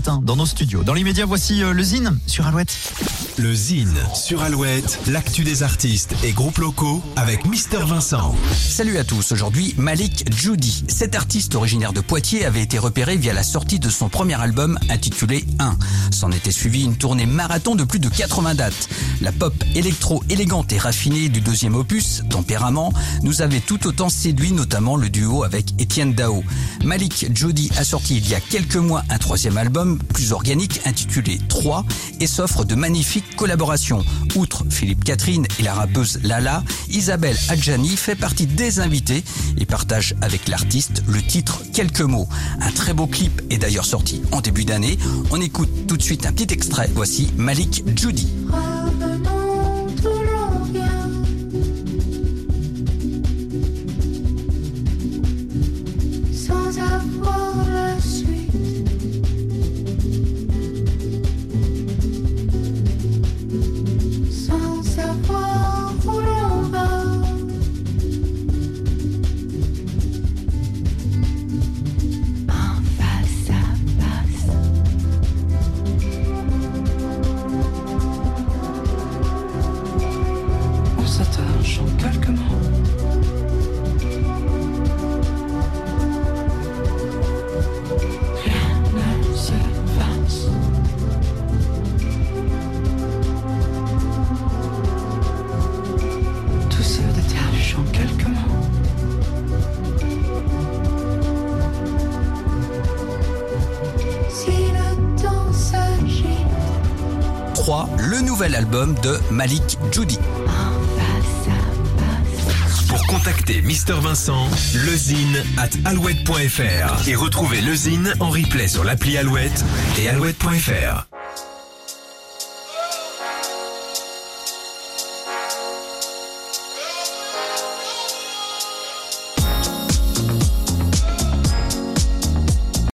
matin dans nos studios. Dans l'immédiat, voici euh, le Zine sur Alouette. Le Zine sur Alouette, l'actu des artistes et groupes locaux avec Mister Vincent. Salut à tous, aujourd'hui Malik Judy. Cet artiste originaire de Poitiers avait été repéré via la sortie de son premier album intitulé 1. S'en était suivi une tournée marathon de plus de 80 dates. La pop électro élégante et raffinée du deuxième opus, Tempérament, nous avait tout autant séduit notamment le duo avec Étienne Dao. Malik Judy a sorti il y a quelques mois un troisième album plus organique intitulé 3 et s'offre de magnifiques collaborations. Outre Philippe Catherine et la rappeuse Lala, Isabelle Adjani fait partie des invités et partage avec l'artiste le titre Quelques mots. Un très beau clip est d'ailleurs sorti en début d'année. On écoute tout de suite un petit extrait. Voici Malik Judy. 3, le nouvel album de Malik Judy. Pour contacter Mister Vincent, lezine at alouette.fr et retrouver le Zine en replay sur l'appli Alouette et alouette.fr.